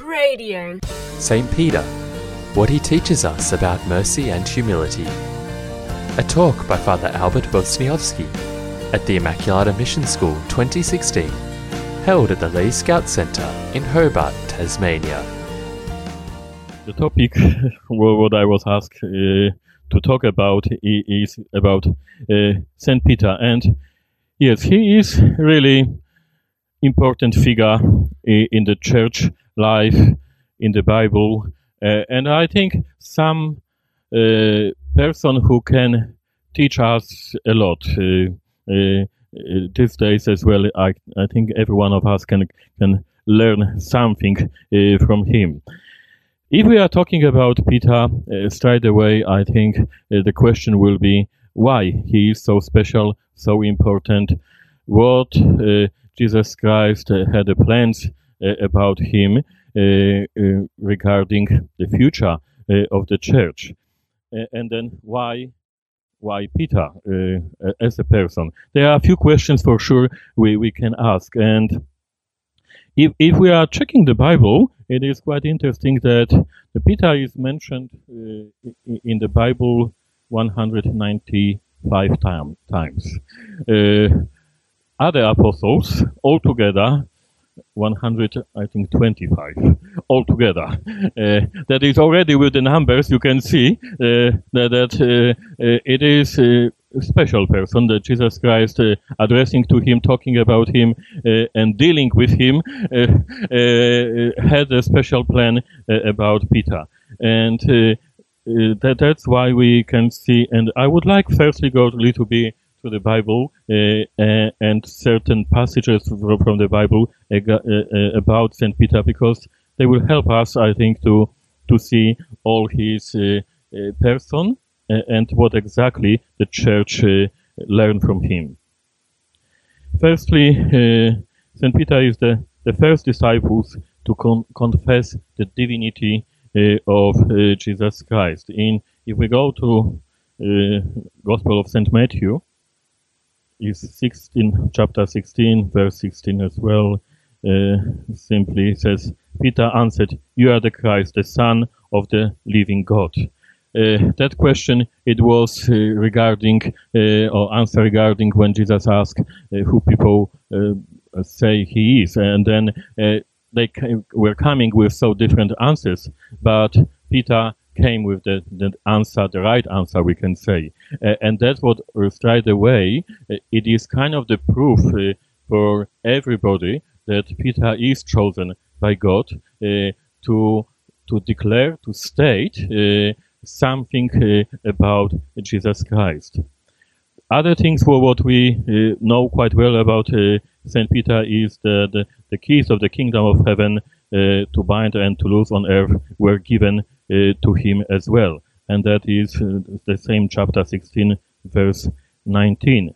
Radio. St. Peter, what he teaches us about mercy and humility. A talk by Father Albert Bosniowski at the Immaculata Mission School 2016, held at the Lee Scout Centre in Hobart, Tasmania. The topic what I was asked uh, to talk about is about uh, Saint Peter, and yes, he is really important figure in the church life in the Bible, uh, and I think some uh, person who can teach us a lot uh, uh, these days as well. I I think every one of us can can learn something uh, from him. If we are talking about Peter uh, straight away, I think the question will be why he is so special, so important. What Jesus Christ had plans about him regarding the future of the church, and then why why Peter uh, as a person? There are a few questions for sure we, we can ask. And if, if we are checking the Bible, it is quite interesting that the Peter is mentioned uh, in the Bible 195 time, times. Uh, other apostles altogether 100, I think 25 altogether. Uh, that is already with the numbers you can see uh, that, that uh, uh it is a special person that Jesus Christ uh, addressing to him, talking about him, uh, and dealing with him had a special plan about Peter. And that, that's why we can see, and I would like firstly go a little bit to the Bible uh, and certain passages from the Bible uh, uh, about Saint Peter because they will help us, I think, to to see all his person and what exactly the church learned from him. Firstly, Saint Peter is the, the first disciples to con confess the divinity uh, of uh, Jesus Christ. In if we go to uh, Gospel of Saint Matthew, is 16, chapter 16, verse 16 as well. Uh, simply says, Peter answered, You are the Christ, the Son of the living God. Uh, that question, it was uh, regarding, uh, or answer regarding when Jesus asked uh, who people uh, say he is. And then they were coming with so different answers. But Peter came with the, the answer, the right answer, we can say. Uh, and that's what straight away, uh, it is kind of the proof uh, for everybody that Peter is chosen by God uh, to to declare, to state uh, something uh, about Jesus Christ. Other things for what we know quite well about Saint Peter is the, the, the keys of the kingdom of heaven to bind and to loose on earth were given uh, to him as well. And that is uh, the same chapter 16, verse 19.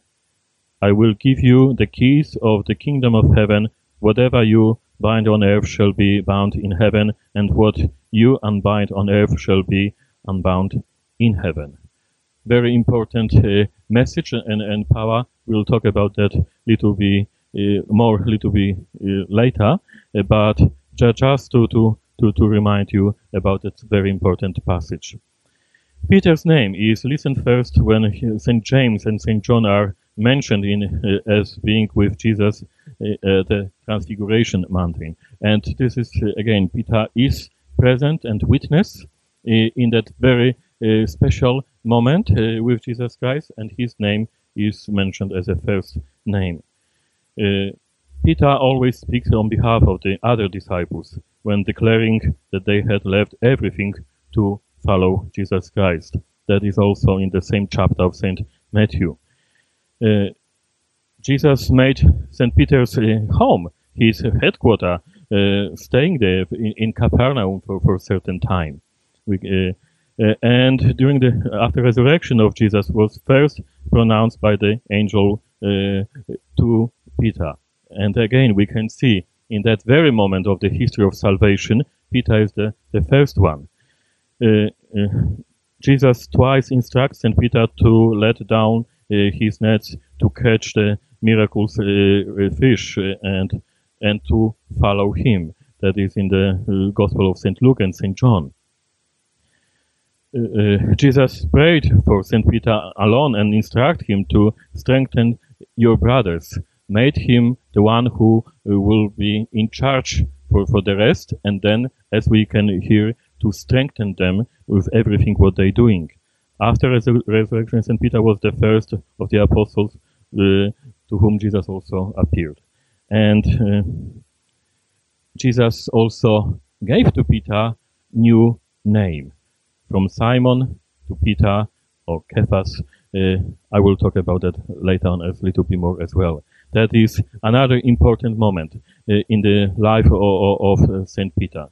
I will give you the keys of the kingdom of heaven. Whatever you bind on earth shall be bound in heaven, and what you unbind on earth shall be unbound in heaven. Very important uh, message and, and power. We'll talk about that little bit uh, more little bit uh, later, uh, but just to, to to, to remind you about that very important passage. Peter's name is listened first when St. James and St. John are mentioned in uh, as being with Jesus uh, at the Transfiguration Mountain. And this is, uh, again, Peter is present and witness uh, in that very uh, special moment uh, with Jesus Christ, and his name is mentioned as a first name. Peter always speaks on behalf of the other disciples when declaring that they had left everything to follow Jesus Christ. That is also in the same chapter of St. Matthew. Uh, Jesus made St. Peter's uh, home, his headquarters, uh, staying there in, in Capernaum for, for a certain time. We, uh, uh, and during the after resurrection of Jesus was first pronounced by the angel uh, to Peter. And again, we can see in that very moment of the history of salvation, Peter is the, the first one. Uh, uh, Jesus twice instructs St. Peter to let down uh, his nets to catch the miracles uh, fish uh, and and to follow him. that is in the uh, Gospel of St. Luke and St. John. Uh, uh, Jesus prayed for St. Peter alone and instructed him to strengthen your brothers, made him the one who uh, will be in charge for, for the rest, and then, as we can hear, to strengthen them with everything what they're doing. After resurrection, St. Peter was the first of the apostles uh, to whom Jesus also appeared. And uh, Jesus also gave to Peter new name from Simon to Peter or Cephas. Uh, I will talk about that later on a little bit more as well. That is another important moment uh, in the life of, of, uh, Saint Peter.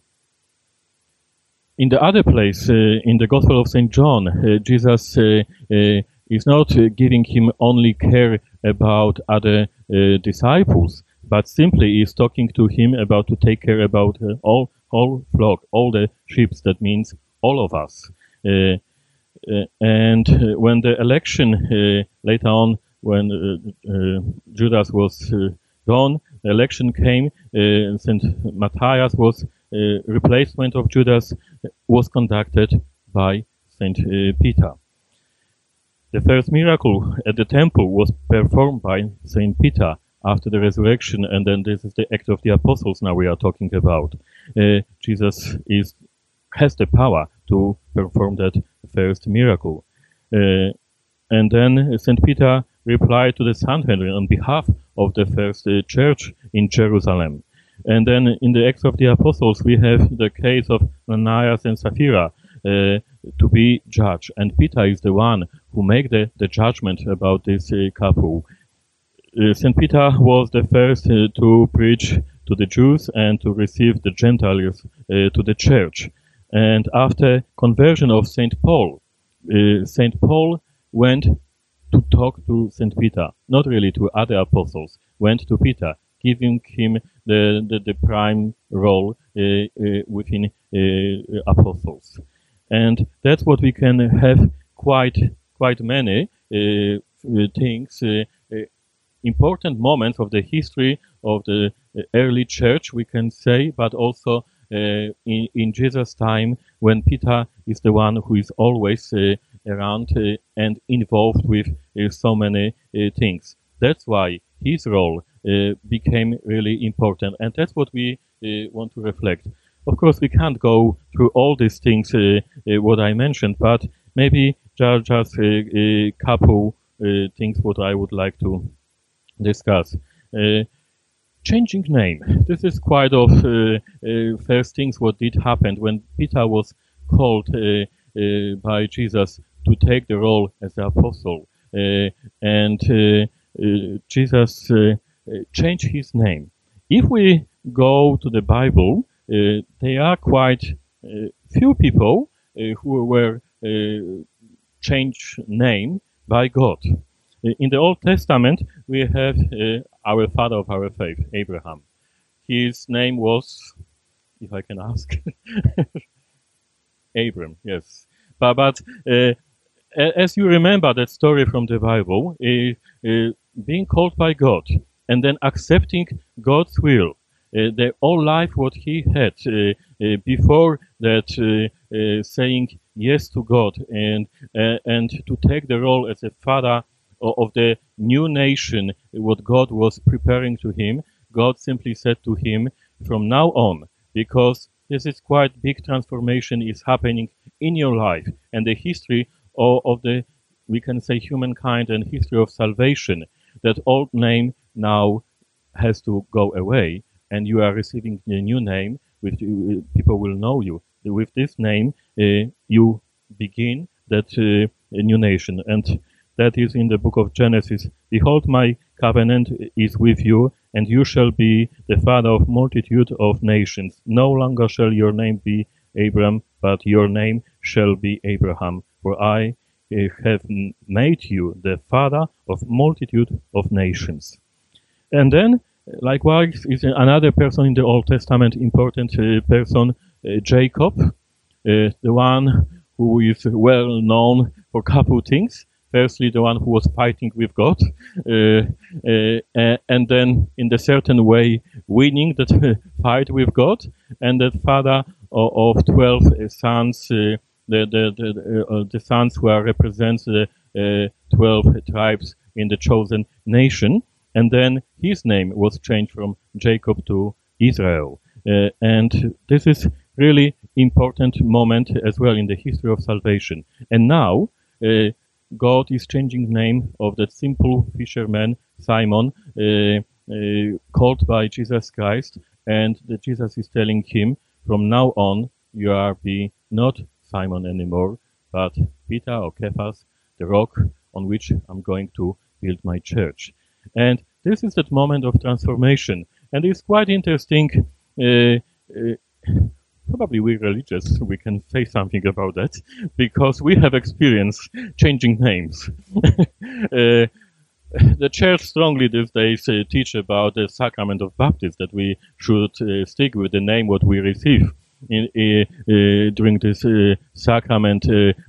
In the other place, uh, in the Gospel of Saint John, uh, Jesus is not giving him only care about other disciples, but simply is talking to him about to take care about all whole flock, all the sheep. That means all of us. Uh, uh, and uh, when the election later on, when uh, uh, Judas was uh, gone, the election came. Saint Matthias was replacement of Judas was conducted by Saint Peter. The first miracle at the temple was performed by Saint Peter after the resurrection, and then this is the act of the apostles now we are talking about. Uh, Jesus is has the power to perform that first miracle. Uh, and then St. Peter replied to the Sanhedrin on behalf of the first uh, church in Jerusalem. And then in the Acts of the Apostles, we have the case of Ananias and Sapphira uh, to be judged. And Peter is the one who make the, the judgment about this uh, couple. Uh, St. Peter was the first uh, to preach to the Jews and to receive the Gentiles uh, to the church. And after conversion of St. Paul, St. Paul went to talk to St. Peter, not really to other apostles, went to Peter, giving him the, the, the prime role uh, uh, within uh, apostles. And that's what we can have quite, quite many uh, things, uh, important moments of the history of the early church, we can say, but also uh, in, in Jesus' time when Peter is the one who is always uh, around uh, and involved with so many things. That's why his role became really important, and that's what we want to reflect. Of course, we can't go through all these things what I mentioned, but maybe just, a, couple things what I would like to discuss. Uh, changing name. This is quite of uh, uh, first things what did happen when Peter was called uh, uh by Jesus to take the role as the apostle, uh, and uh, Jesus changed his name. If we go to the Bible, there are quite few people who were changed name by God. In the Old Testament, we have uh, our father of our faith, Abraham. His name was, if I can ask, Abram, yes. But, but uh, as you remember that story from the Bible, being called by God and then accepting God's will, uh, the whole life what he had uh, before that, saying yes to God and and to take the role as a father of the new nation, what God was preparing to him, God simply said to him, from now on, because this is quite big transformation is happening in your life and the history of, of the, we can say humankind and history of salvation, that old name now has to go away and you are receiving a new name which people will know you. With this name, uh, you begin that uh, new nation. And that is in the book of Genesis. Behold, my covenant is with you, and you shall be the father of multitude of nations. No longer shall your name be Abram, but your name shall be Abraham, for I eh, have made you the father of multitude of nations. And then, eh, likewise, is another person in the Old Testament, important uh, person, eh, Jacob, the one who is well known for a couple things firstly the one who was fighting with God, and then in the certain way winning that fight with God, and the father of, of twelve sons, the the the, uh, the, sons who are represents the uh, twelve tribes in the chosen nation, and then his name was changed from Jacob to Israel, and this is really important moment as well in the history of salvation. And now God is changing the name of that simple fisherman, Simon, uh, uh, called by Jesus Christ, and Jesus is telling him, from now on, you are be not Simon anymore, but Peter or Cephas, the rock on which I'm going to build my church. And this is that moment of transformation, and it's quite interesting. Uh, uh probably we religious, we can say something about that because we have experience changing names. uh, the church strongly these days uh, teach about the sacrament of baptism that we should uh, stick with the name what we receive during this uh, sacrament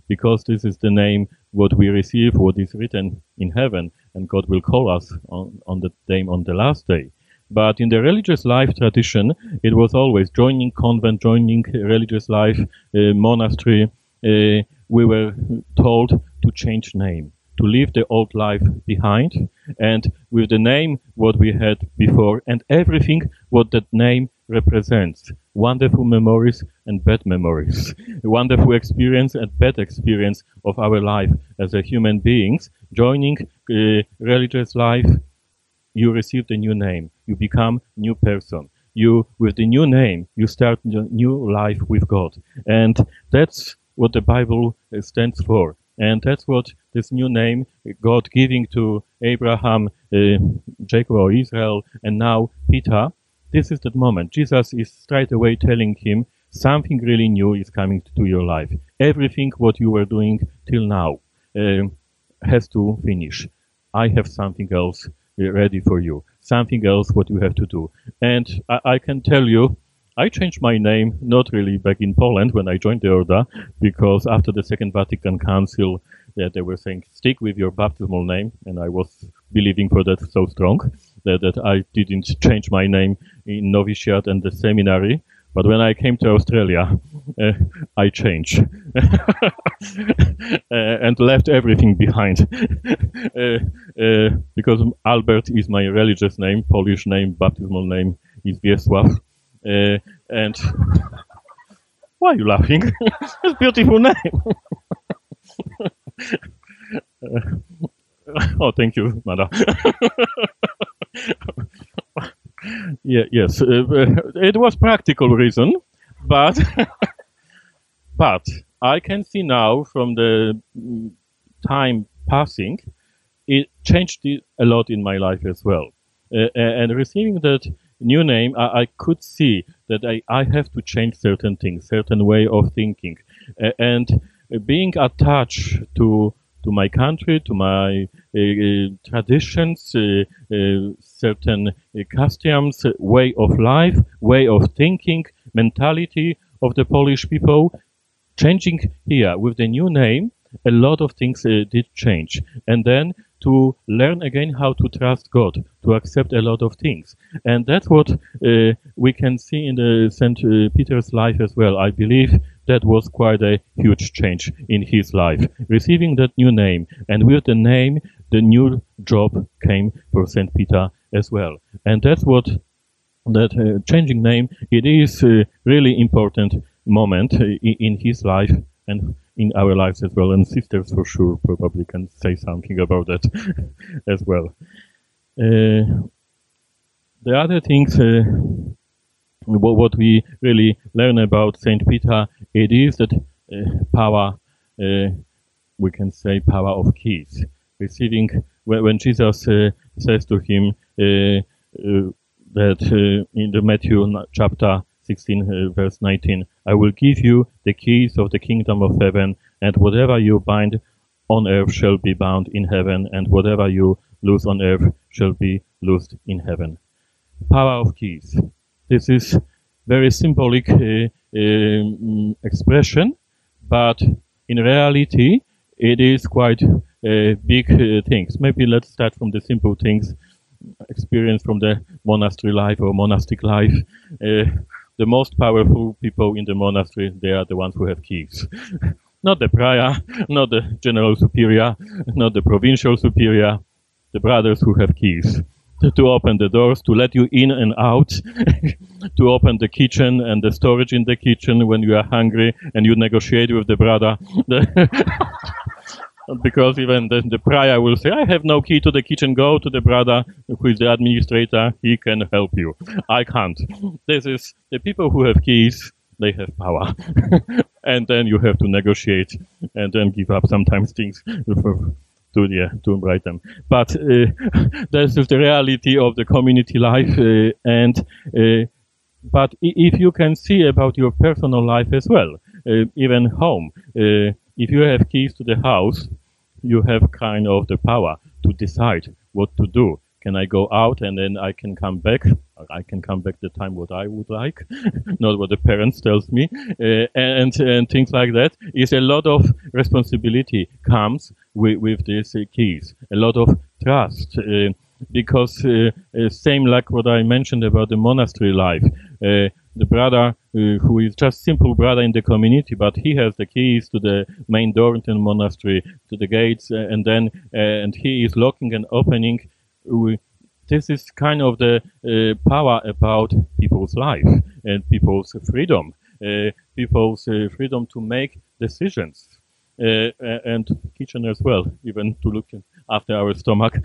because this is the name what we receive what is written in heaven and God will call us on, on the name on the last day. But in the religious life tradition, it was always joining convent, joining religious life, uh, monastery. Uh, we were told to change name, to leave the old life behind, and with the name what we had before, and everything what that name represents. Wonderful memories and bad memories. Wonderful experience and bad experience of our life as a human beings, joining uh, religious life you receive the new name. You become new person. You, with the new name, you start a new life with God. And that's what the Bible uh, stands for. And that's what this new name, God giving to Abraham, uh, Jacob or Israel, and now Peter, this is the moment. Jesus is straight away telling him something really new is coming to your life. Everything what you were doing till now uh, has to finish. I have something else ready for you. Something else what you have to do. And I, I can tell you, I changed my name not really back in Poland when I joined the Order, because after the Second Vatican Council, uh, they were saying stick with your baptismal name, and I was believing for that so strong that, that I didn't change my name in novitiate and the seminary. But when I came to Australia, uh, I changed uh, and left everything behind uh, because Albert is my religious name, Polish name, baptismal name is Wiesław. And why are you laughing? it's a beautiful name. oh, thank you, Mada. yeah, yes, uh, it was practical reason, but but I can see now from the mm, time passing, it changed a lot in my life as well. Uh, and receiving that new name, I, I, could see that I, I have to change certain things, certain way of thinking, uh, and being attached to to my country, to my uh, uh traditions, uh, uh, certain customs, way of life, way of thinking, mentality of the Polish people. Changing here with the new name, a lot of things did change. And then to learn again how to trust God, to accept a lot of things. And that's what uh, we can see in the St. Uh, Peter's life as well. I believe that was quite a huge change in his life. Receiving that new name, and with the name, the new job came for St. Peter as well. And that's what that uh, changing name, it is a really important moment uh, in, in his life and in our lives as well. And sisters for sure probably can say something about that as well. Uh, the other things, uh, what, we really learn about Saint Peter, it is that uh, power, uh, we can say power of keys. Receiving when, Jesus uh, says to him that in the Matthew chapter 16, uh, verse 19. I will give you the keys of the kingdom of heaven, and whatever you bind on earth shall be bound in heaven, and whatever you loose on earth shall be loosed in heaven. Power of keys. This is very symbolic uh, um, expression, but in reality, it is quite uh, big uh, things. Maybe let's start from the simple things experience from the monastery life or monastic life. Uh, the most powerful people in the monastery, they are the ones who have keys. not the prior, not the general superior, not the provincial superior, the brothers who have keys to open the doors, to let you in and out, to open the kitchen and the storage in the kitchen when you are hungry and you negotiate with the brother. because even the, the prior will say, I have no key to the kitchen, go to the brother who is the administrator, he can help you. I can't. This is the people who have keys, they have power. and then you have to negotiate and then give up sometimes things to yeah, to them. But uh, this is the reality of the community life, uh, and uh, but if you can see about your personal life as well, uh, even home, uh, if you have keys to the house, you have kind of the power to decide what to do. Can I go out and then I can come back? I can come back the time what I would like, not what the parents tells me, uh, and and things like that. Is a lot of responsibility comes with with these uh, keys, a lot of trust. Uh, because uh, uh, same like what I mentioned about the monastery life, uh, the brother who is just simple brother in the community, but he has the keys to the main door in the monastery, to the gates, and then and he is locking and opening this is kind of the uh, power about people's life and people's freedom, uh, people's uh, freedom to make decisions. Uh, and kitchen as well, even to look after our stomach.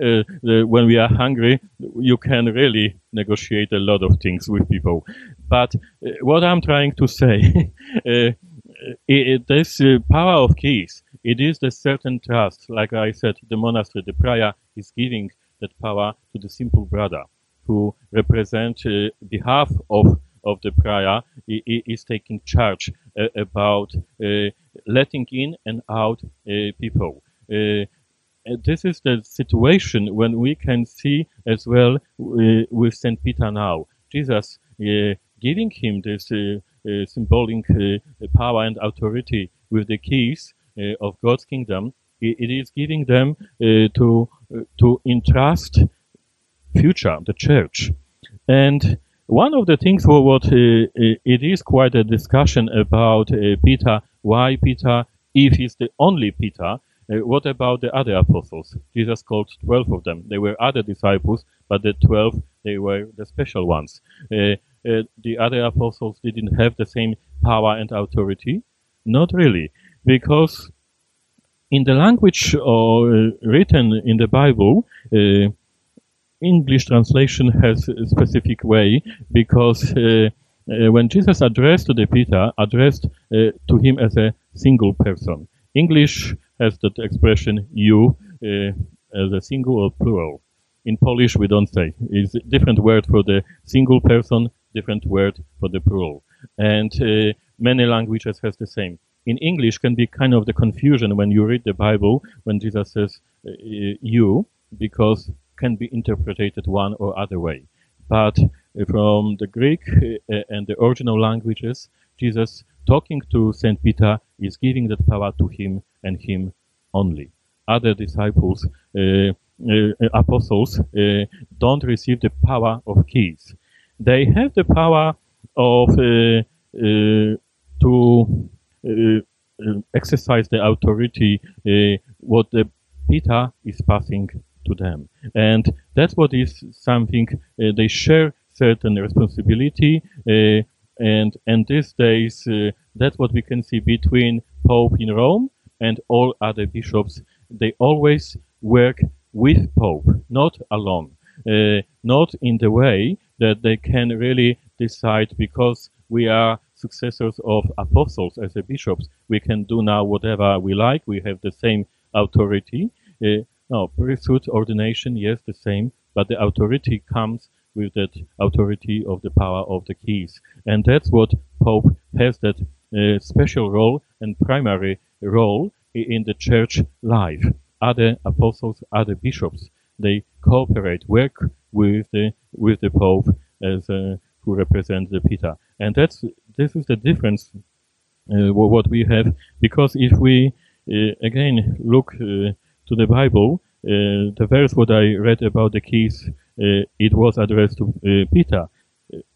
Uh, when we are hungry, you can really negotiate a lot of things with people. But uh, what I'm trying to say, it, this power of keys, it is the certain trust, like I said, the monastery, the prior is giving that power to the simple brother who represent uh, behalf of of the prior is taking charge uh, about uh, letting in and out uh, people. Uh, this is the situation when we can see as well uh, with Saint Peter now. Jesus uh, giving him this symbolic power and authority with the keys of God's kingdom. it is giving them to to entrust future, the church. And one of the things for what uh, uh, it is quite a discussion about uh, Peter, why Peter, if he's the only Peter, what about the other apostles? Jesus called 12 of them. There were other disciples, but the 12, they were the special ones. Uh, the other apostles didn't have the same power and authority. Not really, because in the language uh, written in the Bible, uh, English translation has a specific way because uh, uh when Jesus addressed to the Peter, addressed uh, to him as a single person. English has that expression "you" uh, as a single or plural. In Polish, we don't say. It's a different word for the single person, different word for the plural. And many languages has the same in English can be kind of the confusion when you read the Bible when Jesus says uh, you because can be interpreted one or other way. But uh, from the Greek uh, and the original languages, Jesus talking to Saint Peter is giving that power to him and him only. Other disciples, uh, uh, apostles, uh, don't receive the power of keys. They have the power of to uh, uh, exercise the authority uh, what the Peter is passing to them. And that's what is something they share certain responsibility and and these days uh, that's what we can see between pope in rome and all other bishops they always work with pope not alone uh, not in the way that they can really decide because we are successors of apostles as a bishops. We can do now whatever we like. We have the same authority. Uh, no, priesthood ordination, yes, the same, but the authority comes with that authority of the power of the keys. And that's what Pope has that uh, special role and primary role in the church life. Other apostles, other bishops, they cooperate, work with the, with the Pope as uh, who represents the Peter. And that's this is the difference uh, what we have because if we again, look to the Bible. the verse what I read about the keys, it was addressed to Peter.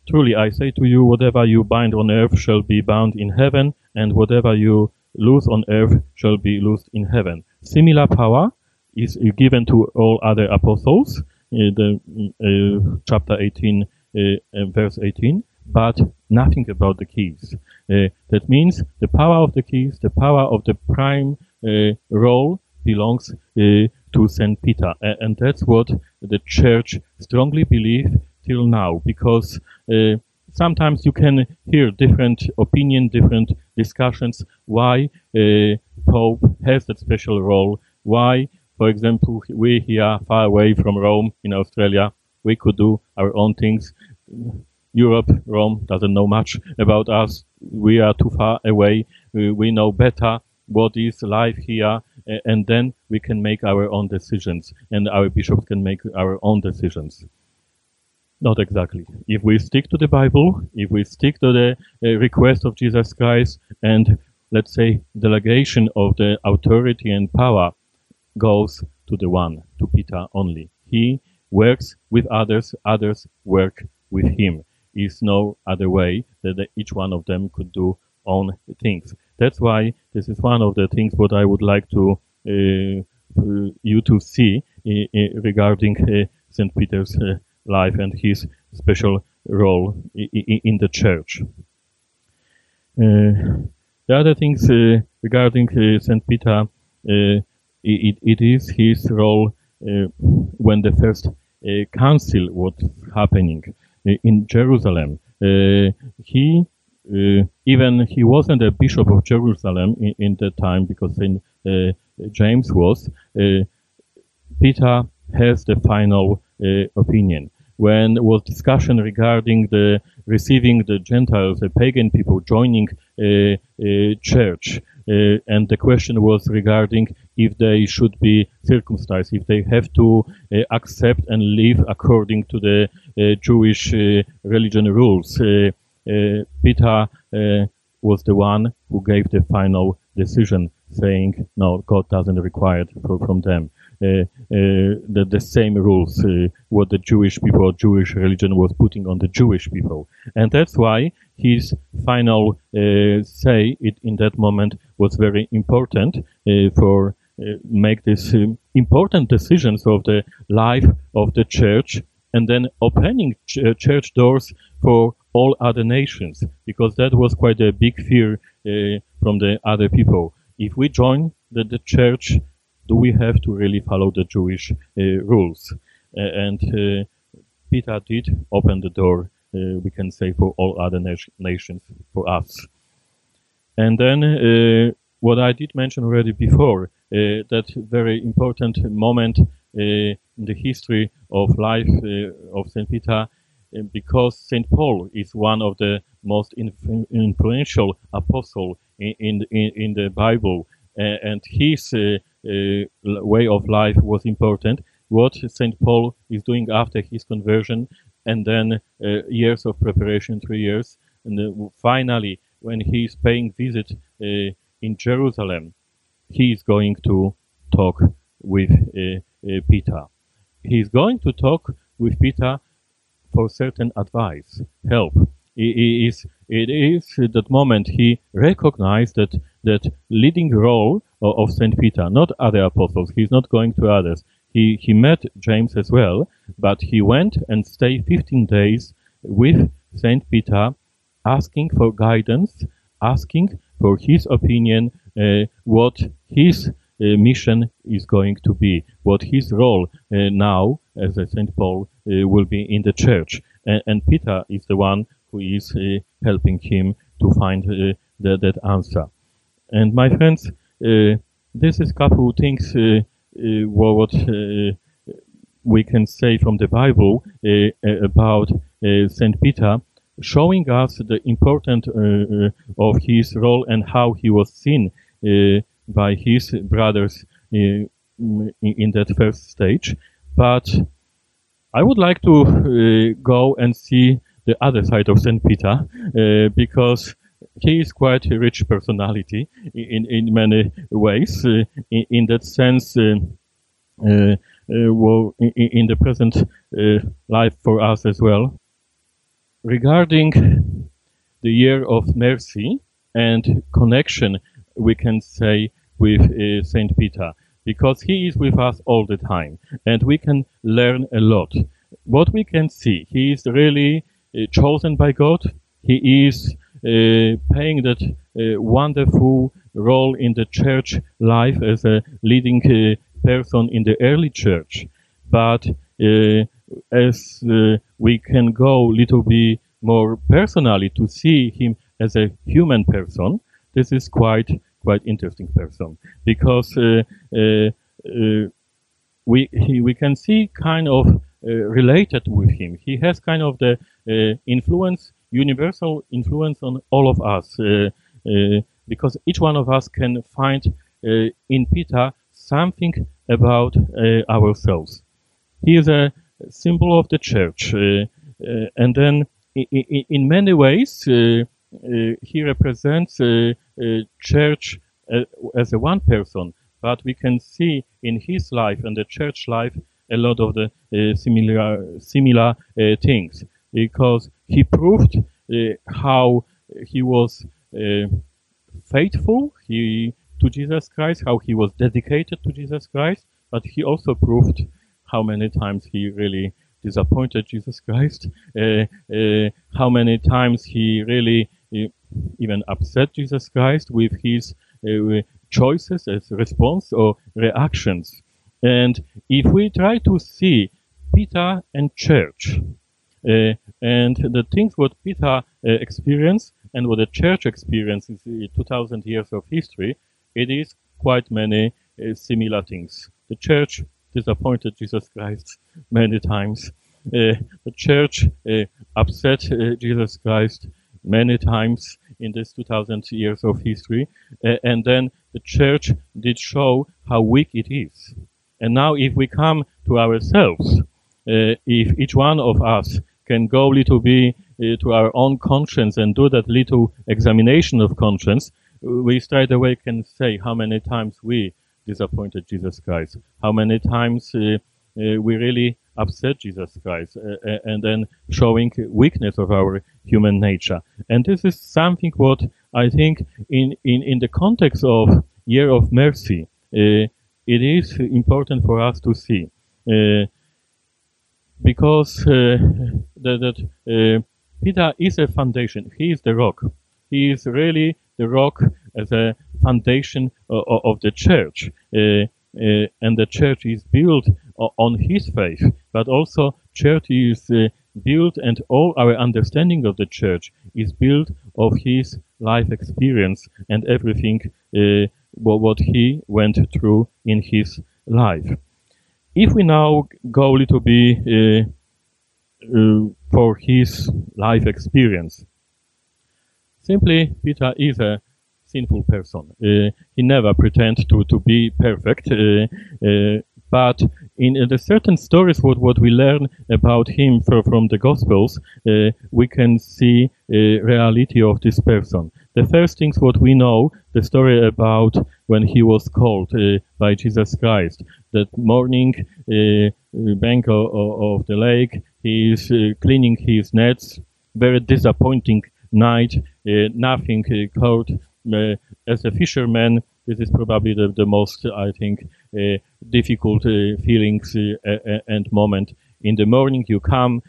Truly I say to you, whatever you bind on earth shall be bound in heaven, and whatever you loose on earth shall be loosed in heaven. Similar power is given to all other apostles, uh, the uh, chapter 18, uh, verse 18, but nothing about the keys. that means the power of the keys, the power of the prime role belongs to Saint Peter, and that's what the church strongly believes till now, because sometimes you can hear different opinion, different discussions why uh, Pope has that special role, why for example, we here far away from Rome in Australia, we could do our own things. Europe, Rome doesn't know much about us. We are too far away. We know better what is life here, and then we can make our own decisions, and our bishops can make our own decisions. Not exactly. If we stick to the Bible, if we stick to the uh, request of Jesus Christ, and let's say delegation of the authority and power goes to the one, to Peter only. He works with others, others work with him. Is no other way that each one of them could do own things. That's why this is one of the things what I would like to uh, you to see uh, regarding uh, Saint Peter's uh, life and his special role in the church. Uh, the other things uh, regarding Saint Peter it, it is his role uh, when the first uh, council was happening uh, in Jerusalem. he Uh, even he wasn't a bishop of Jerusalem in, in that time because Saint uh, James was. Uh, Peter has the final opinion when was discussion regarding the receiving the Gentiles, the pagan people joining a church, uh, and the question was regarding if they should be circumcised, if they have to uh, accept and live according to the uh, Jewish religion rules. Peter was the one who gave the final decision, saying, "No, God doesn't require it from them." Uh, uh, the, the same rules uh, what the Jewish people, Jewish religion was putting on the Jewish people, and that's why his final say it in that moment was very important for make this um, important decisions of the life of the church and then opening ch church doors for all other nations because that was quite a big fear uh, from the other people if we join the, the church do we have to really follow the Jewish uh, rules? Uh, and uh, Peter did open the door, we can say, for all other na nations, for us. And then what I did mention already before, that very important moment in the history of life of St. Peter, because St. Paul is one of the most influential apostle in, in, in the Bible, and his uh, uh, way of life was important. What St. Paul is doing after his conversion, and then uh, years of preparation, three years, and finally, when he is paying visit in Jerusalem, he is going to talk with Peter. He is going to talk with Peter for certain advice, help. It is, it is that moment he recognized that that leading role of, Saint Peter, not other apostles. He's not going to others. He he met James as well, but he went and stayed 15 days with Saint Peter, asking for guidance, asking for his opinion, uh, what his mission is going to be, what his role uh, now as a Saint Paul uh, will be in the church. And, and, Peter is the one who is uh, helping him to find uh, the, that answer. And my friends, uh, this is couple things uh, uh, what we can say from the Bible about Saint Peter, showing us the importance of his role and how he was seen by his brothers in, that first stage. But I would like to uh, go and see the other side of St. Peter uh, because he is quite a rich personality in, in many ways. Uh, in, in, that sense, uh, uh, well, in, in, the present life for us as well. Regarding the year of mercy and connection, we can say with Saint Peter, because he is with us all the time, and we can learn a lot. What we can see, he is really chosen by God. He is uh, playing that uh, wonderful role in the church life as a leading uh, person in the early church. But as we can go little bit more personally to see him as a human person, this is quite quite interesting person because uh, uh, uh, we he, we can see kind of related with him. He has kind of the influence universal influence on all of us uh, uh, because each one of us can find uh, in Peter something about ourselves. He is a symbol of the church, and then in, in many ways he represents church as a one person, but we can see in his life and the church life a lot of the uh, similar similar uh, things. Because he proved uh, how he was uh, faithful he, to Jesus Christ, how he was dedicated to Jesus Christ, but he also proved how many times he really disappointed Jesus Christ, uh, uh, how many times he really uh, even upset Jesus Christ with his uh, choices as response or reactions. And if we try to see Peter and church, uh, and the things what Peter uh, experienced and what the church experiences in 2000 years of history, it is quite many uh, similar things. The church disappointed Jesus Christ many times. Uh, the church uh, upset Jesus Christ many times in this 2000 years of history. and then the church did show how weak it is. And now if we come to ourselves, if each one of us can go little bit uh, to our own conscience and do that little examination of conscience, we straight away can say how many times we disappointed Jesus Christ, how many times uh, uh, we really upset Jesus Christ, uh, uh, and then showing weakness of our human nature. And this is something what I think in, in, in the context of Year of Mercy, uh, it is important for us to see because uh, that, that uh, Peter is a foundation. He is the rock. He is really the rock as a foundation of, of the church. Uh, uh, and the church is built on his faith, but also church is uh, built and all our understanding of the church is built of his life experience and everything uh, what he went through in his life. If we now go a little bit uh, uh, for his life experience, simply Peter is a sinful person. Uh, he never pretend to, to be perfect, uh, but in the certain stories, what, what we learn about him for, from the Gospels, uh, we can see a reality of this person. The first things what we know, the story about when he was called uh, by Jesus Christ. That morning, uh, bank of, of, the lake, he is uh, cleaning his nets. Very disappointing night. Uh, nothing uh, caught. Uh, as a fisherman, this is probably the, the most, I think, difficult feelings and moment. In the morning, you come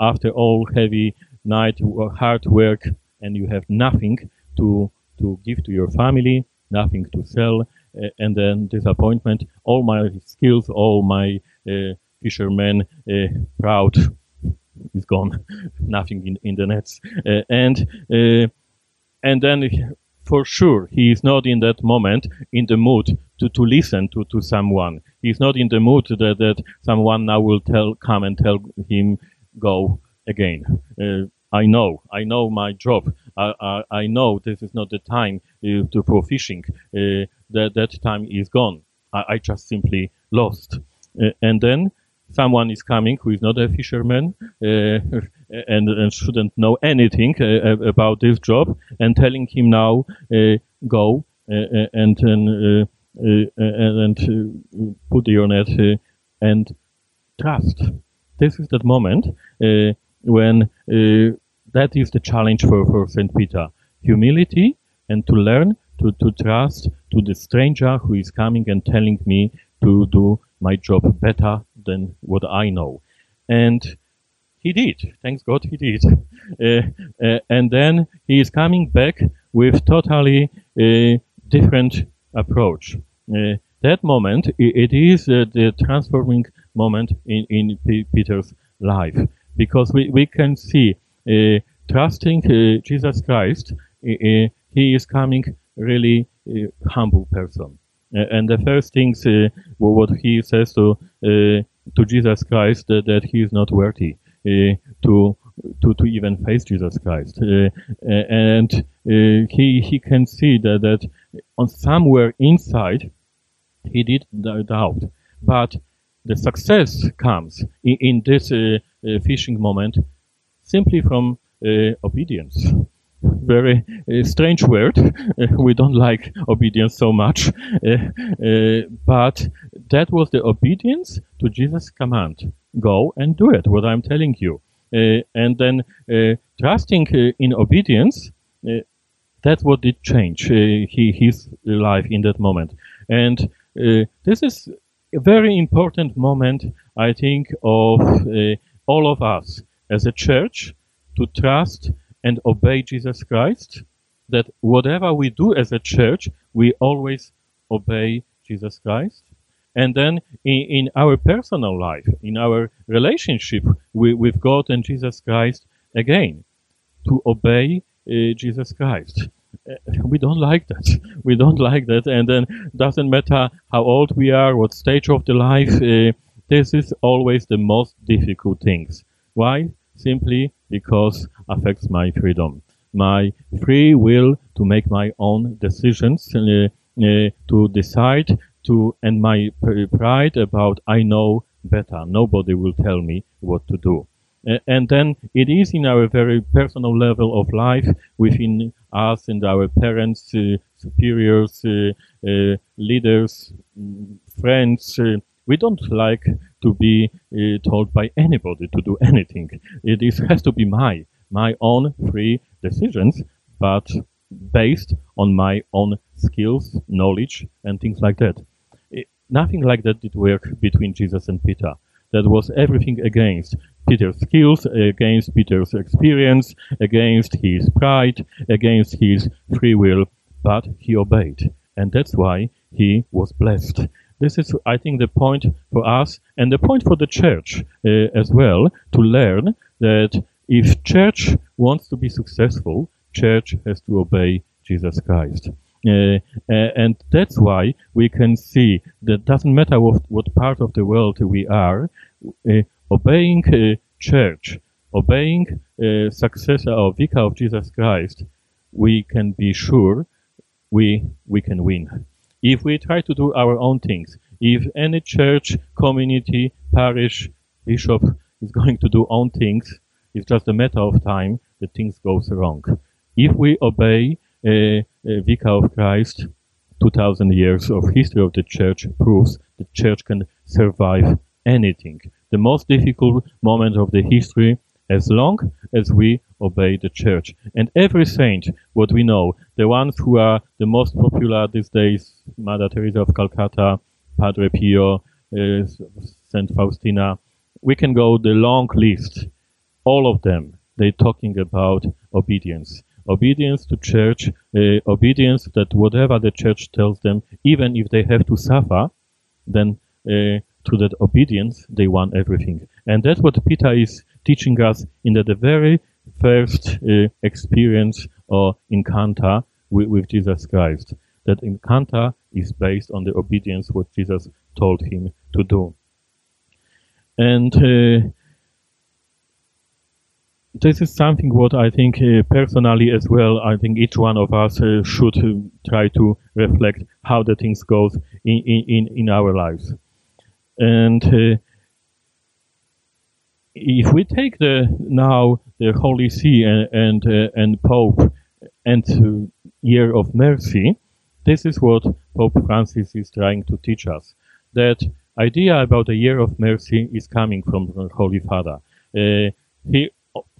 after all heavy night hard work and you have nothing to to give to your family, nothing to sell, uh, and then disappointment. All my skills, all my uh, fishermen uh, proud is gone, nothing in, in the nets, uh, and uh, and then for sure he is not in that moment in the mood to, to listen to, to someone. He's not in the mood that, that someone now will tell come and tell him go again. Uh, I know, I know my job. I, I, I know this is not the time uh, to for fishing. Uh, that that time is gone. I, I just simply lost. Uh, and then someone is coming who is not a fisherman, uh, and, and shouldn't know anything uh, about this job, and telling him now go and and and put your net and trust. This is that moment when that is the challenge for, for Saint Peter: humility and to learn to, to trust to the stranger who is coming and telling me to do my job better than what I know. And he did. Thanks God he did. Uh, uh, and then he is coming back with totally uh, different approach. Uh, that moment, it, is uh, the transforming moment in, in P- Peter's life because we, we can see uh, trusting Jesus Christ, he is coming really humble person. and the first things what he says to to Jesus Christ that, that he is not worthy to to to even face Jesus Christ, uh, and uh, he he can see that that on somewhere inside he did the doubt, but the success comes in, in this fishing moment simply from obedience very uh, strange word. Uh, we don't like obedience so much, uh, but that was the obedience to Jesus' command go and do it, what I'm telling you. Uh, and then uh, trusting uh, in obedience, that's what did change his life in that moment. And this is a very important moment, I think, of all of us as a church to trust and obey Jesus Christ. That whatever we do as a church, we always obey Jesus Christ and then in, in our personal life, in our relationship with, with God and Jesus Christ, again, to obey uh, Jesus Christ. We don't like that. We don't like that. And then doesn't matter how old we are, what stage of the life, uh, this is always the most difficult things. Why? Simply because affects my freedom, my free will to make my own decisions, uh, uh, to decide to and my pride about I know better. Nobody will tell me what to do. And then it is in our very personal level of life within us and our parents, uh, superiors, uh, uh leaders, friends. Uh, we don't like to be uh, told by anybody to do anything. It is, has to be my my own free decisions, but based on my own skills, knowledge, and things like that. It, nothing like that did work between Jesus and Peter. That was everything against Peter's skills, against Peter's experience, against his pride, against his free will, but he obeyed. And that's why he was blessed. This is, I think, the point for us and the point for the church uh, as well to learn that if church wants to be successful, church has to obey Jesus Christ. Uh, uh, and that's why we can see that doesn't matter what, what part of the world we are, uh, obeying uh, church, obeying uh, successor or vicar of Jesus Christ, we can be sure we we can win. If we try to do our own things, if any church, community, parish, bishop is going to do own things, it's just a matter of time that things goes wrong. If we obey a, a Vicar of Christ, 2000 years of history of the church proves the church can survive anything. The most difficult moment of the history as long as we obey the church. And every saint, what we know, the ones who are the most popular these days, Mother Teresa of Calcutta, Padre Pio, uh, Saint Faustina, we can go the long list. All of them, they're talking about obedience obedience to church, uh, obedience that whatever the church tells them, even if they have to suffer, then uh, through that obedience they won everything. And that's what Peter is teaching us in the, the very first uh, experience or encounter with, with, Jesus Christ. That encounter is based on the obedience what Jesus told him to do. And uh, this is something what I think uh, personally as well. I think each one of us uh, should uh, try to reflect how the things goes in in in our lives, and uh, if we take the now the Holy See and and, uh, and Pope and uh, Year of Mercy, this is what Pope Francis is trying to teach us. That idea about a Year of Mercy is coming from the Holy Father. Uh, he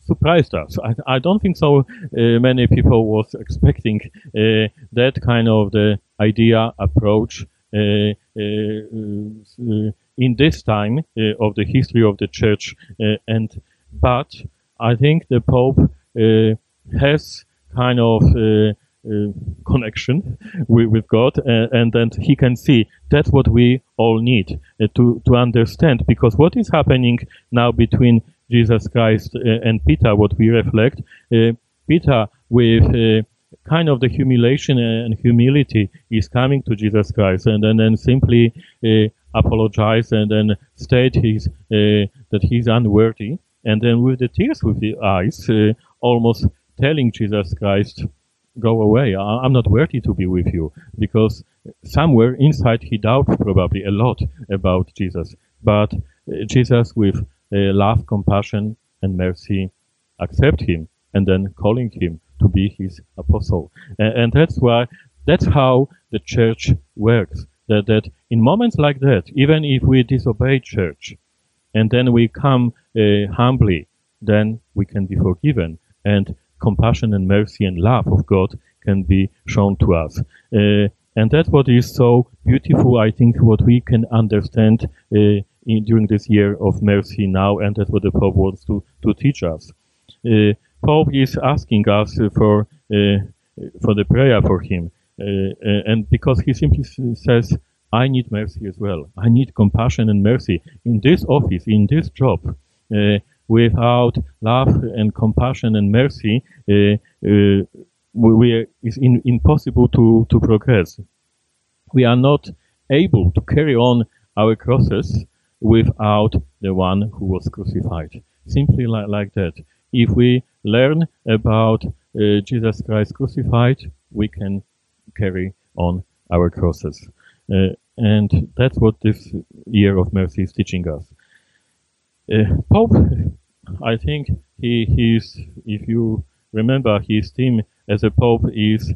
surprised us. I, I don't think so. Uh, many people was expecting uh, that kind of the idea approach uh, in this time uh, of the history of the church. Uh, and but I think the Pope uh, has kind of uh, connection with, with God, uh, and then he can see that's what we all need uh, to to understand. Because what is happening now between Jesus Christ and Peter, what we reflect, Peter with kind of the humiliation and humility is coming to Jesus Christ, and then, then simply uh, apologize and then state his uh, that he's unworthy, and then with the tears with the eyes, uh, almost telling Jesus Christ, "Go away! I- am not worthy to be with you," because somewhere inside he doubts probably a lot about Jesus, but Jesus with love, compassion, and mercy accept him, and then calling him to be his apostle. And, and that's why, that's how the church works. That, that in moments like that, even if we disobey church, and then we come uh, humbly, then we can be forgiven, and compassion and mercy and love of God can be shown to us. Uh, and that's what is so beautiful, I think, what we can understand uh, in, during this year of mercy now, and that's what the Pope wants to, to teach us. Uh, Pope is asking us for uh, for the prayer for him, uh, and because he simply says, "I need mercy as well. I need compassion and mercy in this office, in this job." without love and compassion and mercy, uh, uh, we, it's in, impossible to, to progress. We are not able to carry on our crosses without the one who was crucified. Simply like, like that. If we learn about uh, Jesus Christ crucified, we can carry on our crosses. Uh, and that's what this year of mercy is teaching us. Uh, Pope, I think he he's if you remember his theme as a pope is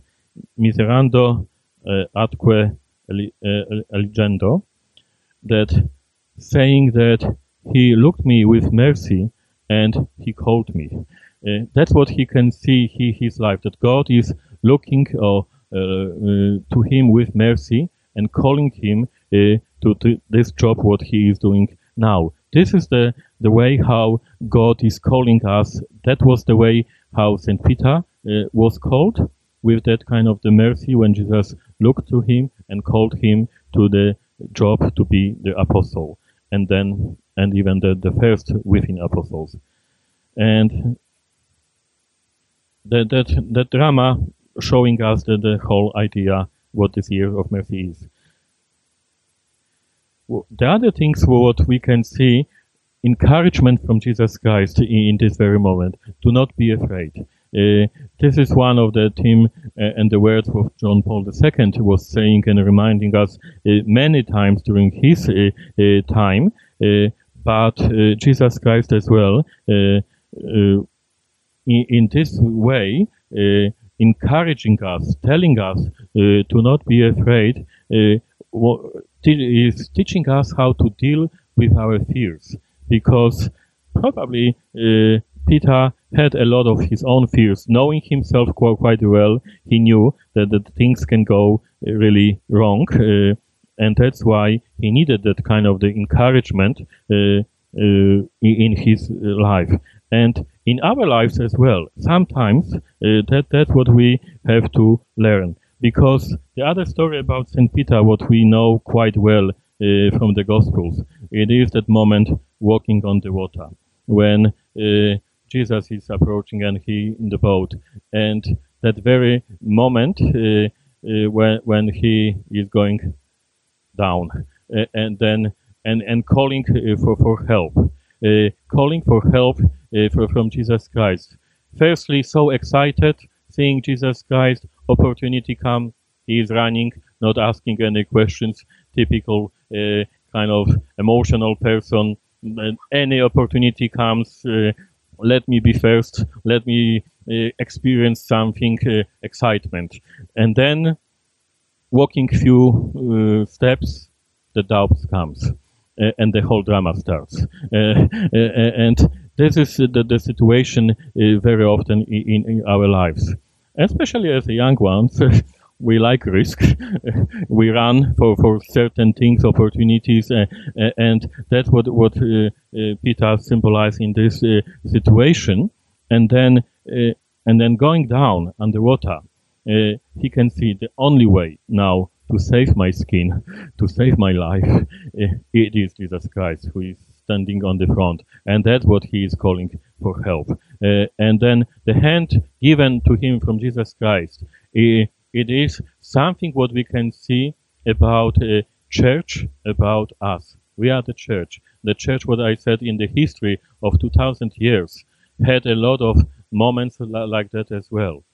miserando uh, atque eligendo, that saying that he looked me with mercy and he called me. Uh, that's what he can see in his life, that God is looking uh, uh, to him with mercy and calling him uh, to, this job what he is doing now. This is the, the way how God is calling us. That was the way how St. Peter uh, was called with that kind of the mercy when Jesus looked to him and called him to the job to be the apostle and then and even the, the first within apostles. And that that that drama showing us the, the whole idea what this year of mercy is. The other things what we can see encouragement from Jesus Christ in, in this very moment. Do not be afraid. Uh, this is one of the theme uh, and the words of John Paul II was saying and reminding us uh, many times during his uh, uh, time, uh, but Jesus Christ as well, in, in, this way, encouraging us, telling us to not be afraid, is teaching us how to deal with our fears because probably uh, Peter had a lot of his own fears. Knowing himself quite, well, he knew that, that things can go uh, really wrong. Uh, and that's why he needed that kind of the encouragement uh, uh in his life. And in our lives as well, sometimes uh, that, that's what we have to learn. Because the other story about St. Peter, what we know quite well from the Gospels, it is that moment walking on the water when uh, Jesus is approaching and he in the boat. And that very moment uh, uh, when, when he is going down uh, and then and, and calling uh, for, for help, uh, calling for help Uh, from Jesus Christ. Firstly, so excited seeing Jesus Christ, opportunity come, he is running, not asking any questions, typical uh, kind of emotional person any opportunity comes, uh, let me be first, let me uh, experience something, uh, excitement. And then, walking few uh, steps, the doubt comes. and the whole drama starts. and this is the, the situation eh, very often in, in our lives especially as young ones, we like risk. we run for, for certain things, opportunities, uh, and that's what what uh, Peter symbolized in this situation. And then and then going down underwater, he can see the only way now to save my skin, to save my life. it is Jesus Christ who is standing on the front, and that's what he is calling for help. and then the hand given to him from Jesus Christ it is something what we can see about a church, about us. We are the church. The church, what I said in the history of 2000 years, had a lot of moments like that as well.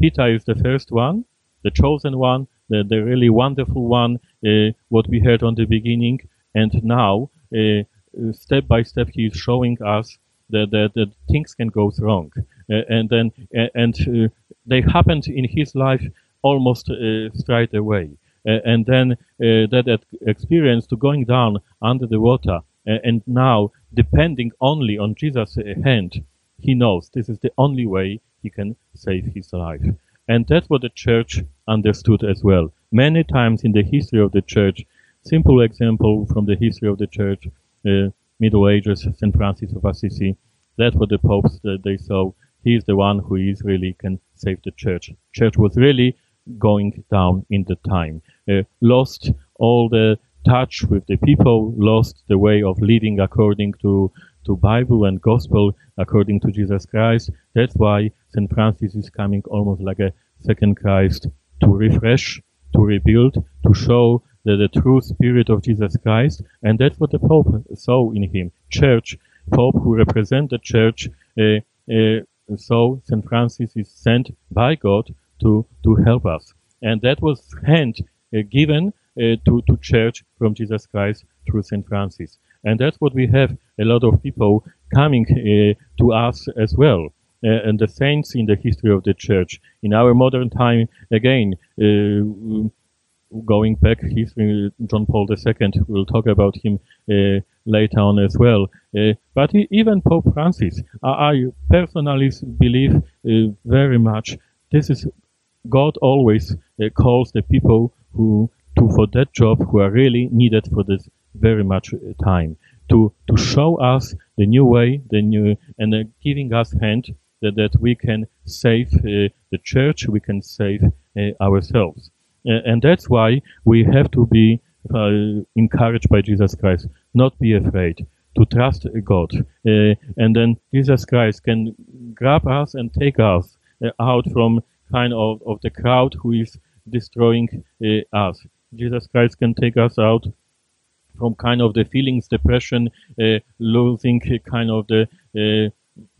Peter is the first one, the chosen one, the, the really wonderful one, uh, what we heard on the beginning. And now, uh, step by step, he is showing us that, that, that things can go wrong. Uh, and then, and uh, they happened in his life almost uh, straight away. Uh, and then uh, that experience to going down under the water and now depending only on Jesus' hand, he knows this is the only way he can save his life. And that's what the church understood as well. Many times in the history of the church, simple example from the history of the church, uh, Middle Ages, St. Francis of Assisi, that's what the popes uh, they saw. He is the one who is really can save the church. Church was really going down in the time. Uh, lost all the touch with the people, lost the way of living according to to Bible and gospel according to Jesus Christ. That's why St. Francis is coming almost like a second Christ to refresh, to rebuild, to show the, the true spirit of Jesus Christ. And that's what the Pope saw in him. Church, Pope who represent the church. Uh, uh, so St. Francis is sent by God to, to help us. And that was hand uh, given uh, to, to church from Jesus Christ through St. Francis. And that's what we have a lot of people coming uh, to us as well. Uh, and the saints in the history of the church. In our modern time, again, uh, going back history, John Paul II, we'll talk about him uh, later on as well. but even Pope Francis, I, personally believe very much this is God always uh, calls the people who to for that job who are really needed for this very much uh, time to to show us the new way, the new and uh, giving us hand that, that we can save uh, the church, we can save uh, ourselves, uh, and that's why we have to be encouraged by Jesus Christ, not be afraid. To trust God, and then Jesus Christ can grab us and take us out from kind of, of the crowd who is destroying uh, us. Jesus Christ can take us out from kind of the feelings, depression, uh, losing kind of the uh,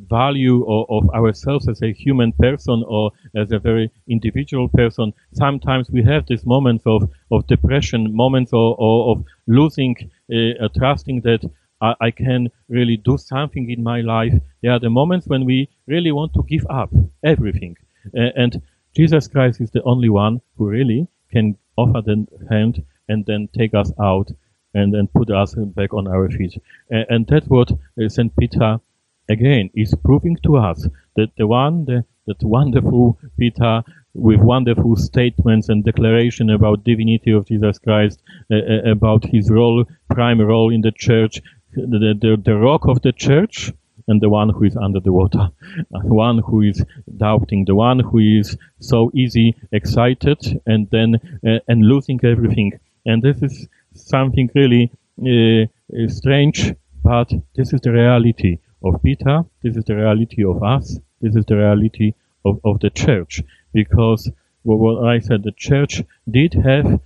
value of, of, ourselves as a human person or as a very individual person. Sometimes we have these moments of, of depression, moments of, of, losing, uh, trusting that I, I, can really do something in my life. There are the moments when we really want to give up everything. Uh, and Jesus Christ is the only one who really can offer the hand and then take us out and then put us back on our feet. And, and that's what uh, St. Peter again is proving to us that the one, the, that wonderful Peter with wonderful statements and declaration about divinity of Jesus Christ, uh, uh about his role, prime role in the church, the, the, the rock of the church, and the one who is under the water, the one who is doubting, the one who is so easy excited and then uh, and losing everything. And this is something really uh, strange, but this is the reality of Peter. This is the reality of us. This is the reality of, of the church. Because what I said, the church did have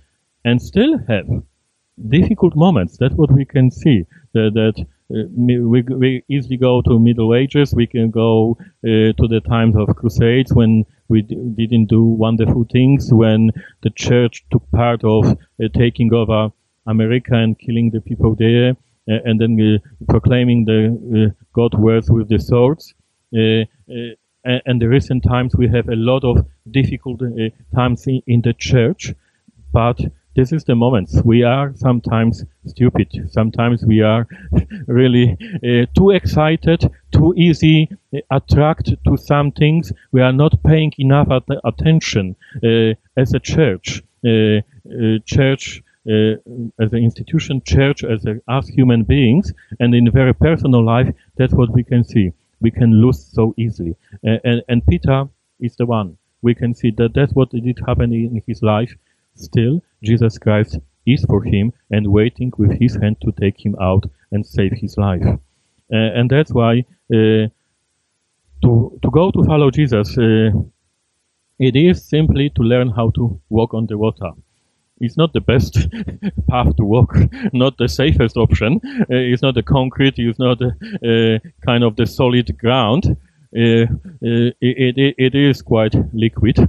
and still have difficult moments. That's what we can see. That, that uh, we, we easily go to Middle Ages. We can go uh, to the times of Crusades when we d- didn't do wonderful things, when the church took part of uh, taking over America and killing the people there. uh, and then uh, proclaiming the God words with the swords. Uh, uh, and the recent times we have a lot of difficult uh, times in, in the church, but this is the moments we are sometimes stupid. Sometimes we are really uh, too excited too easy uh, attracted to some things. We are not paying enough at attention uh, as a church. Church as an institution church as a, us human beings and in very personal life that's what we can see we can lose so easily and, and peter is the one we can see that that's what did happen in his life Still, Jesus Christ is for him and waiting with his hand to take him out and save his life. Uh, and that's why uh, to, to go to follow Jesus, uh, it is simply to learn how to walk on the water. It's not the best path to walk, not the safest option. Uh, it's not the concrete, it's not the, uh, kind of the solid ground. Uh, uh, it, it, it is quite liquid,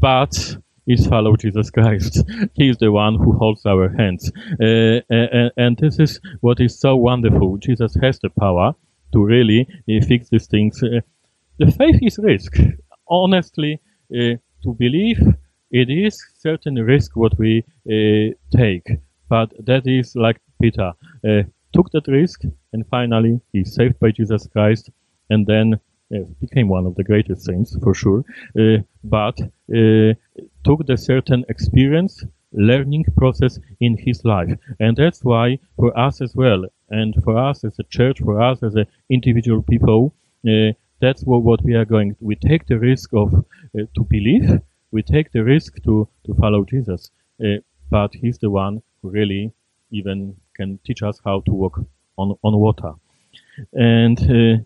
but is follow Jesus Christ. He is the one who holds our hands. Uh, and, and, this is what is so wonderful. Jesus has the power to really uh, fix these things. Uh, the faith is risk. Honestly, uh, to believe it is certain risk what we take. But that is like Peter took that risk, and finally he's saved by Jesus Christ, and then yes, became one of the greatest saints for sure. Uh, but uh, took the certain experience, learning process in his life, and that's why for us as well, and for us as a church, for us as a individual people, uh, that's what, what we are going. We take the risk of uh, to believe. We take the risk to to follow Jesus, uh, but he's the one who really even can teach us how to walk on, on water. And uh,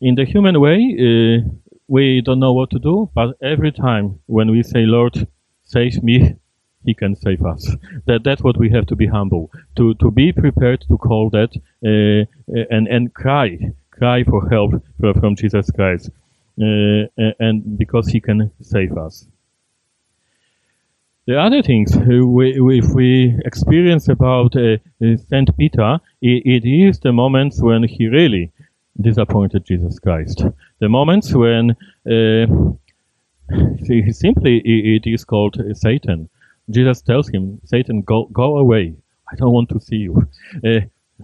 in the human way, uh, we don't know what to do, but every time when we say, Lord, save me, he can save us. That that's what we have to be humble, to to be prepared to call that uh, and and cry, cry for help from Jesus Christ, uh, and because He can save us. The other things uh, we, if we experience about uh, uh, Saint Peter, it, it is the moments when he really disappointed Jesus Christ. The moments when uh, simply it is called Satan. Jesus tells him, Satan, go, go away. I don't want to see you. Uh,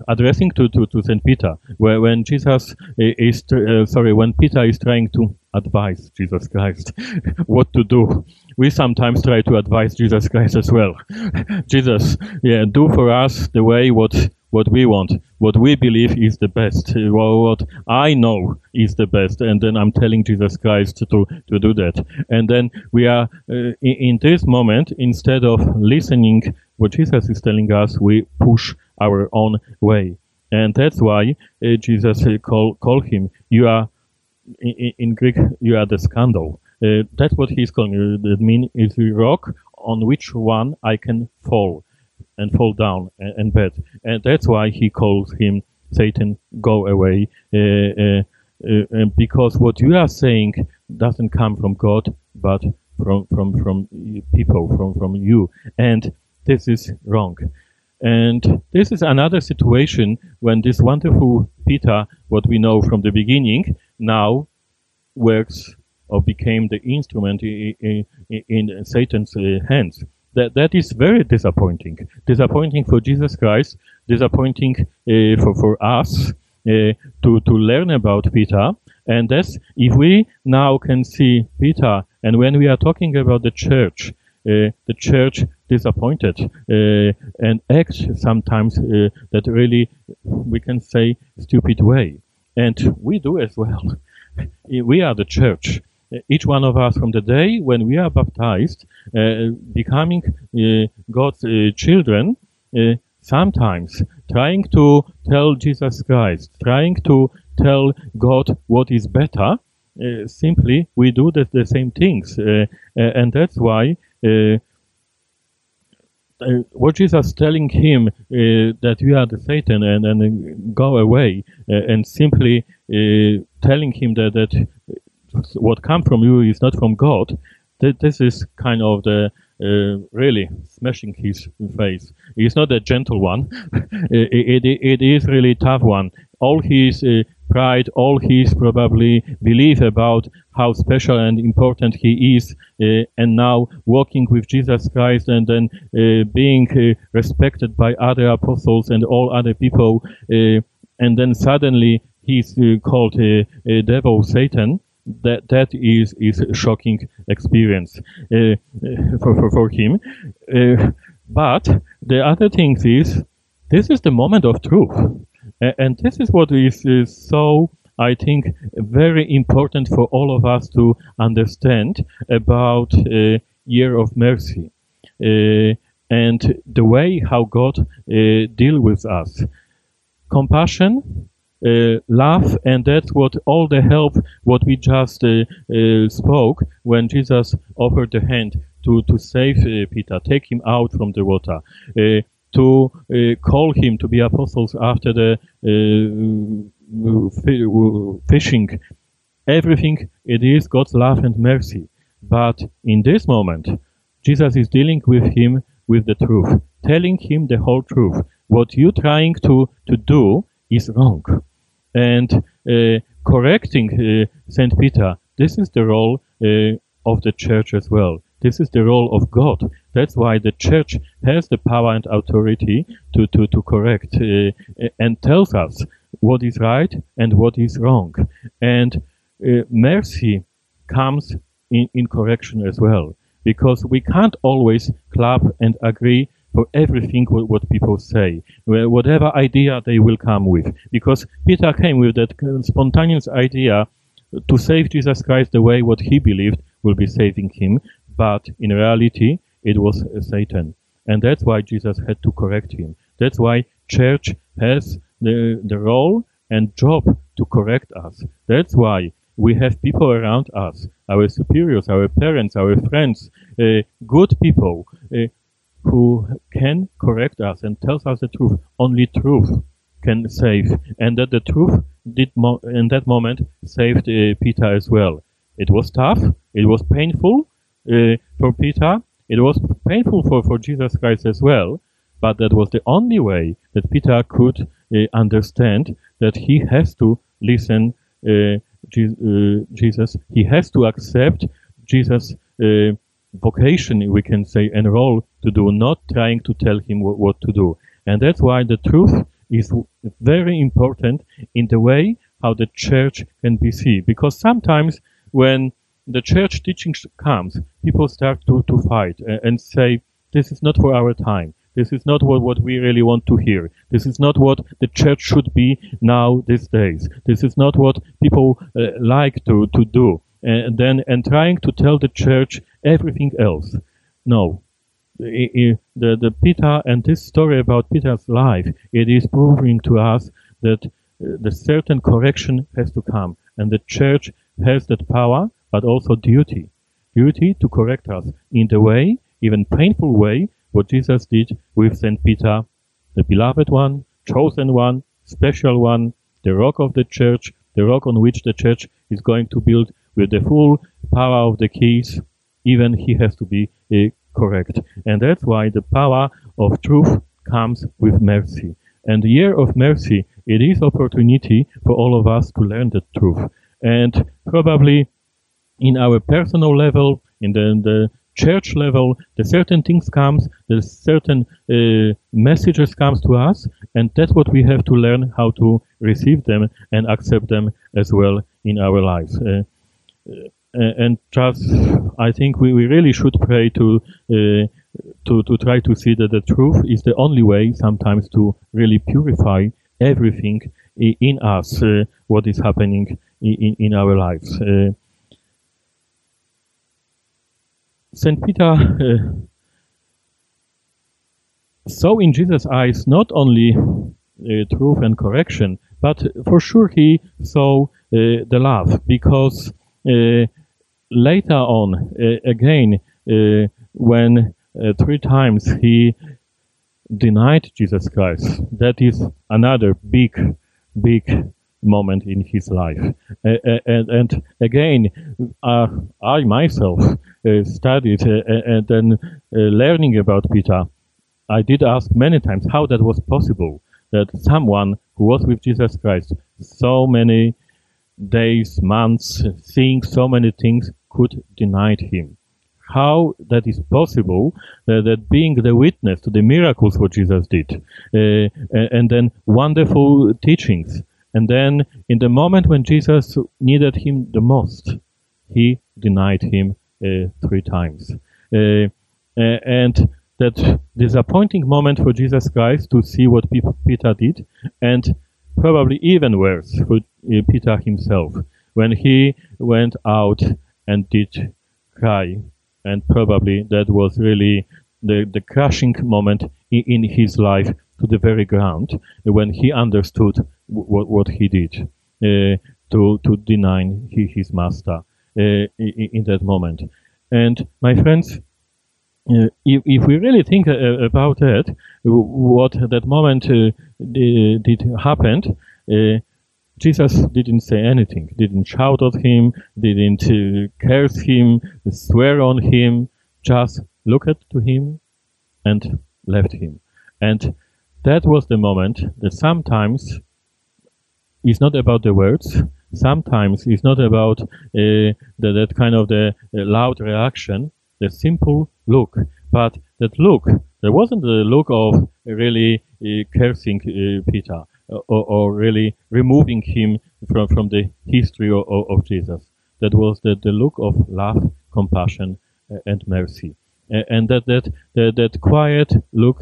addressing to, to, to St. Peter, where when Jesus is, uh, sorry, when Peter is trying to advise Jesus Christ what to do, we sometimes try to advise Jesus Christ as well. Jesus, yeah, do for us the way what what we want, what we believe is the best, what I know is the best, and then I'm telling Jesus Christ to to do that. And then we are uh, in, in this moment, instead of listening what Jesus is telling us, we push our own way. And that's why uh, Jesus uh, call, call him, you are, in, in, Greek, you are the scandal. Uh, that's what he's calling you. That mean is a rock on which one I can fall and fall down and, and bed. And that's why he calls him Satan, go away. Uh, uh, because what you are saying doesn't come from God, but from, from, from people, from, from you. And this is wrong. And this is another situation when this wonderful Peter, what we know from the beginning, now works or became the instrument in, in, in Satan's uh, hands. That, that is very disappointing. Disappointing for Jesus Christ, disappointing uh, for, for us uh, to, to learn about Peter. And that's, if we now can see Peter, and when we are talking about the church, uh, the church disappointed uh, and act sometimes uh, that really we can say stupid way. And we do as well. We are the church. Each one of us from the day when we are baptized uh, becoming uh, god's uh, children sometimes trying to tell jesus christ trying to tell god what is better simply we do the, the same things and that's why uh, uh, what Jesus telling him uh, that you are the Satan and, and go away and simply telling him that, that what come from you is not from God, that this is kind of the uh, really smashing his face. It's not a gentle one. it, it, it is really tough one. All his uh, pride, all his probably belief about how special and important he is, uh, and now walking with Jesus Christ and then uh, being uh, respected by other apostles and all other people, and then suddenly he's called a devil Satan that that is is a shocking experience for, for for him. But the other thing is, this is the moment of truth, and this is what is, is so. I think very important for all of us to understand about uh, year of mercy uh, and the way how God uh, deal with us. Compassion uh, love, and that's what all the help what we just uh, uh, spoke when Jesus offered the hand to to save uh, Peter, take him out from the water, uh, to uh, call him to be apostles after the fishing. Everything it is God's love and mercy, but in this moment, Jesus is dealing with him with the truth, telling him the whole truth. What you're trying to to do is wrong and uh, correcting uh, Saint Peter. This is the role uh, of the church as well. This is the role of God. That's why the church has the power and authority to, to, to correct uh, and tells us what is right and what is wrong. And uh, mercy comes in, in correction as well. Because we can't always clap and agree for everything what people say, whatever idea they will come with. Because Peter came with that spontaneous idea to save Jesus Christ the way what he believed will be saving him, but in reality it was Satan. And that's why Jesus had to correct him. That's why church has the, the role and job to correct us. That's why we have people around us, our superiors, our parents, our friends, uh, good people, uh, who can correct us and tells us the truth. Only truth can save, and that the truth did mo- in that moment saved uh, Peter as well. It was tough. It was painful uh, for Peter. It was painful for, for Jesus Christ as well. But that was the only way that Peter could uh, understand that he has to listen uh, Je- uh, Jesus. He has to accept Jesus' vocation, we can say, and role to do, not trying to tell him what to do. And that's why the truth is very important in the way how the church can be seen. Because sometimes when the church teaching comes, people start to, to fight and, and say, this is not for our time. This is not what, what we really want to hear. This is not what the church should be now these days. This is not what people uh, like to, to do. And then, and trying to tell the church everything else. No. the, the Peter and this story about Peter's life, it is proving to us that uh, the certain correction has to come. And the church has that power, but also duty. Duty to correct us in the way, even painful way, what Jesus did with St. Peter, the beloved one, chosen one, special one, the rock of the church, the rock on which the church is going to build with the full power of the keys even he has to be uh, correct. And that's why the power of truth comes with mercy. And the year of mercy, it is opportunity for all of us to learn the truth. And probably in our personal level, in the, the church level, the certain things comes, the certain uh, messages comes to us, and that's what we have to learn how to receive them and accept them as well in our lives. Uh, and just I think we, we really should pray to uh, to to try to see that the truth is the only way sometimes to really purify everything in us uh, what is happening in, in our lives. Uh, Saint Peter uh, saw in Jesus' eyes not only uh, truth and correction, but for sure he saw uh, the love because later on, uh, again, uh, when uh, three times he denied Jesus Christ, that is another big, big moment in his life. and, and again, I myself uh, studied uh, and then uh, learning about Peter, I did ask many times how that was possible that someone who was with Jesus Christ so many days, months, seeing so many things could deny him. How that is possible uh, that being the witness to the miracles what Jesus did, uh, and then wonderful teachings, and then in the moment when Jesus needed him the most, he denied him uh, three times. Uh, uh, and that disappointing moment for Jesus Christ to see what Peter did, and probably even worse for uh, Peter himself when he went out and did cry, and probably that was really the, the crushing moment in, in his life to the very ground when he understood what, what he did uh, to, to deny his master uh, in, in that moment. And my friends, uh, if, if we really think uh, about that, what that moment uh, did, did happen, Jesus didn't say anything, didn't shout at him, didn't curse him, swear on him, just looked to him and left him. And that was the moment that sometimes it's not about the words, sometimes it's not about uh, the, that kind of the uh, loud reaction, the simple look. But that look, there wasn't the look of really uh, cursing uh, Peter or, or, really removing him from, from the history of, of Jesus. That was the, the look of love, compassion, uh, and mercy. and that, that, that, that quiet look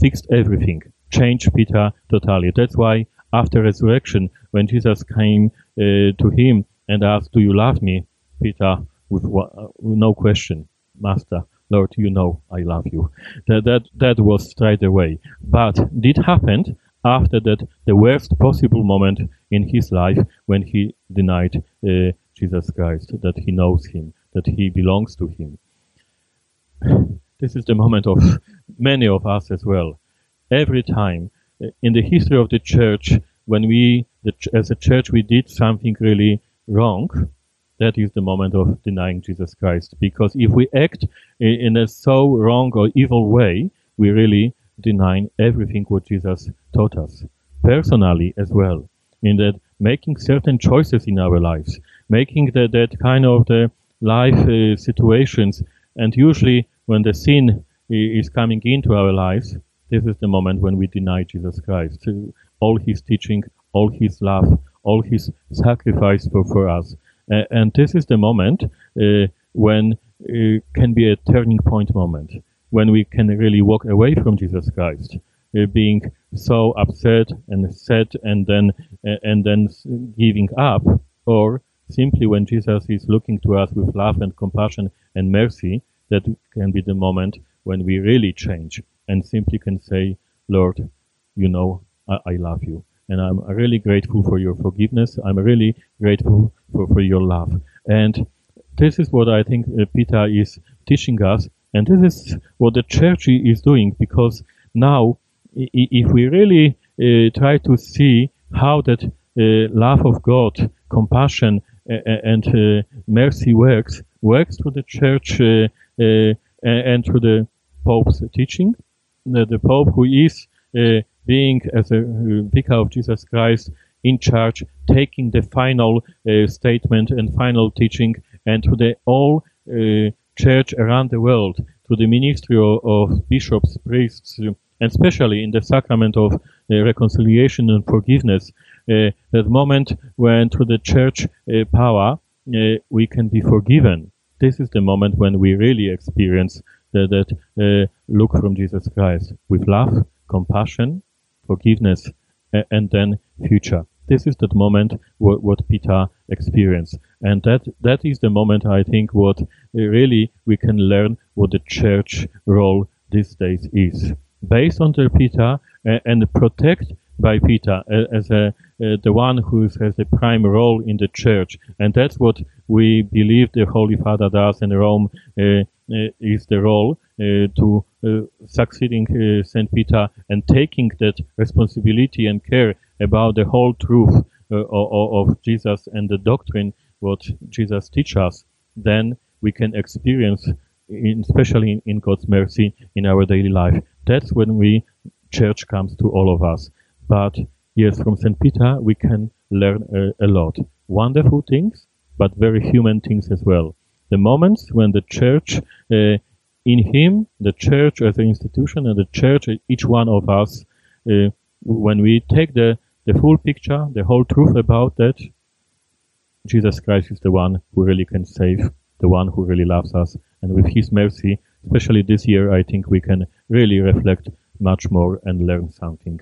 fixed everything, changed Peter totally. That's why after resurrection, when Jesus came uh, to him and asked, "Do you love me?" Peter, with, uh, no question, Master, Lord, you know I love you. That that that was straight away. But did happen after that the worst possible moment in his life when he denied uh, Jesus Christ, that he knows him, that he belongs to him. This is the moment of many of us as well. Every time uh, in the history of the church, when we, as a church, we did something really wrong, that is the moment of denying Jesus Christ. Because if we act in a so wrong or evil way, we really deny everything what Jesus taught us. Personally as well. In that making certain choices in our lives, making that, that kind of the life uh, situations, and usually when the sin is coming into our lives, this is the moment when we deny Jesus Christ. All his teaching, all his love, all his sacrifice for, for us. Uh, and this is the moment uh, when uh, can be a turning point moment, when we can really walk away from Jesus Christ, uh, being so upset and sad and then, uh, and then giving up, or simply when Jesus is looking to us with love and compassion and mercy, that can be the moment when we really change and simply can say, Lord, you know, I, I love you. And I'm really grateful for your forgiveness. I'm really grateful for, for your love. And this is what I think uh, Peter is teaching us. And this is what the church is doing because now, if we really uh, try to see how that uh, love of God, compassion, uh, and uh, mercy works, works through the church uh, and through the Pope's teaching, the, the Pope who is uh, being as a uh, vicar of Jesus Christ in charge, taking the final uh, statement and final teaching, and to the all uh, church around the world, to the ministry of, of bishops, priests, and especially in the sacrament of uh, reconciliation and forgiveness, uh, that moment when through the church power we can be forgiven. This is the moment when we really experience that, that uh, look from Jesus Christ with love, compassion, forgiveness, and then future. This is the moment what, what Peter experienced, and that that is the moment I think what really we can learn what the church role these days is based on the Peter uh, and protect by Peter as a the one who has the prime role in the church, and that's what we believe the Holy Father does in Rome uh, uh, is the role uh, to succeeding Saint Peter and taking that responsibility and care about the whole truth of, of, Jesus and the doctrine what Jesus teaches us. Then we can experience, in, especially in, in God's mercy in our daily life. That's when we church comes to all of us. But yes, from St. Peter we can learn a, a lot. Wonderful things, but very human things as well. The moments when the church, uh, in him, the church as an institution and the church, each one of us, uh, when we take the, the full picture, the whole truth about that, Jesus Christ is the one who really can save, the one who really loves us. And with his mercy, especially this year, I think we can really reflect much more and learn something.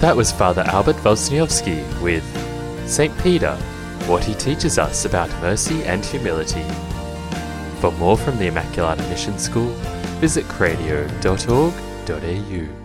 That was Father Albert Wozniowski with St. Peter, what he teaches us about mercy and humility. For more from the Immaculata Mission School, visit cradio.org.au.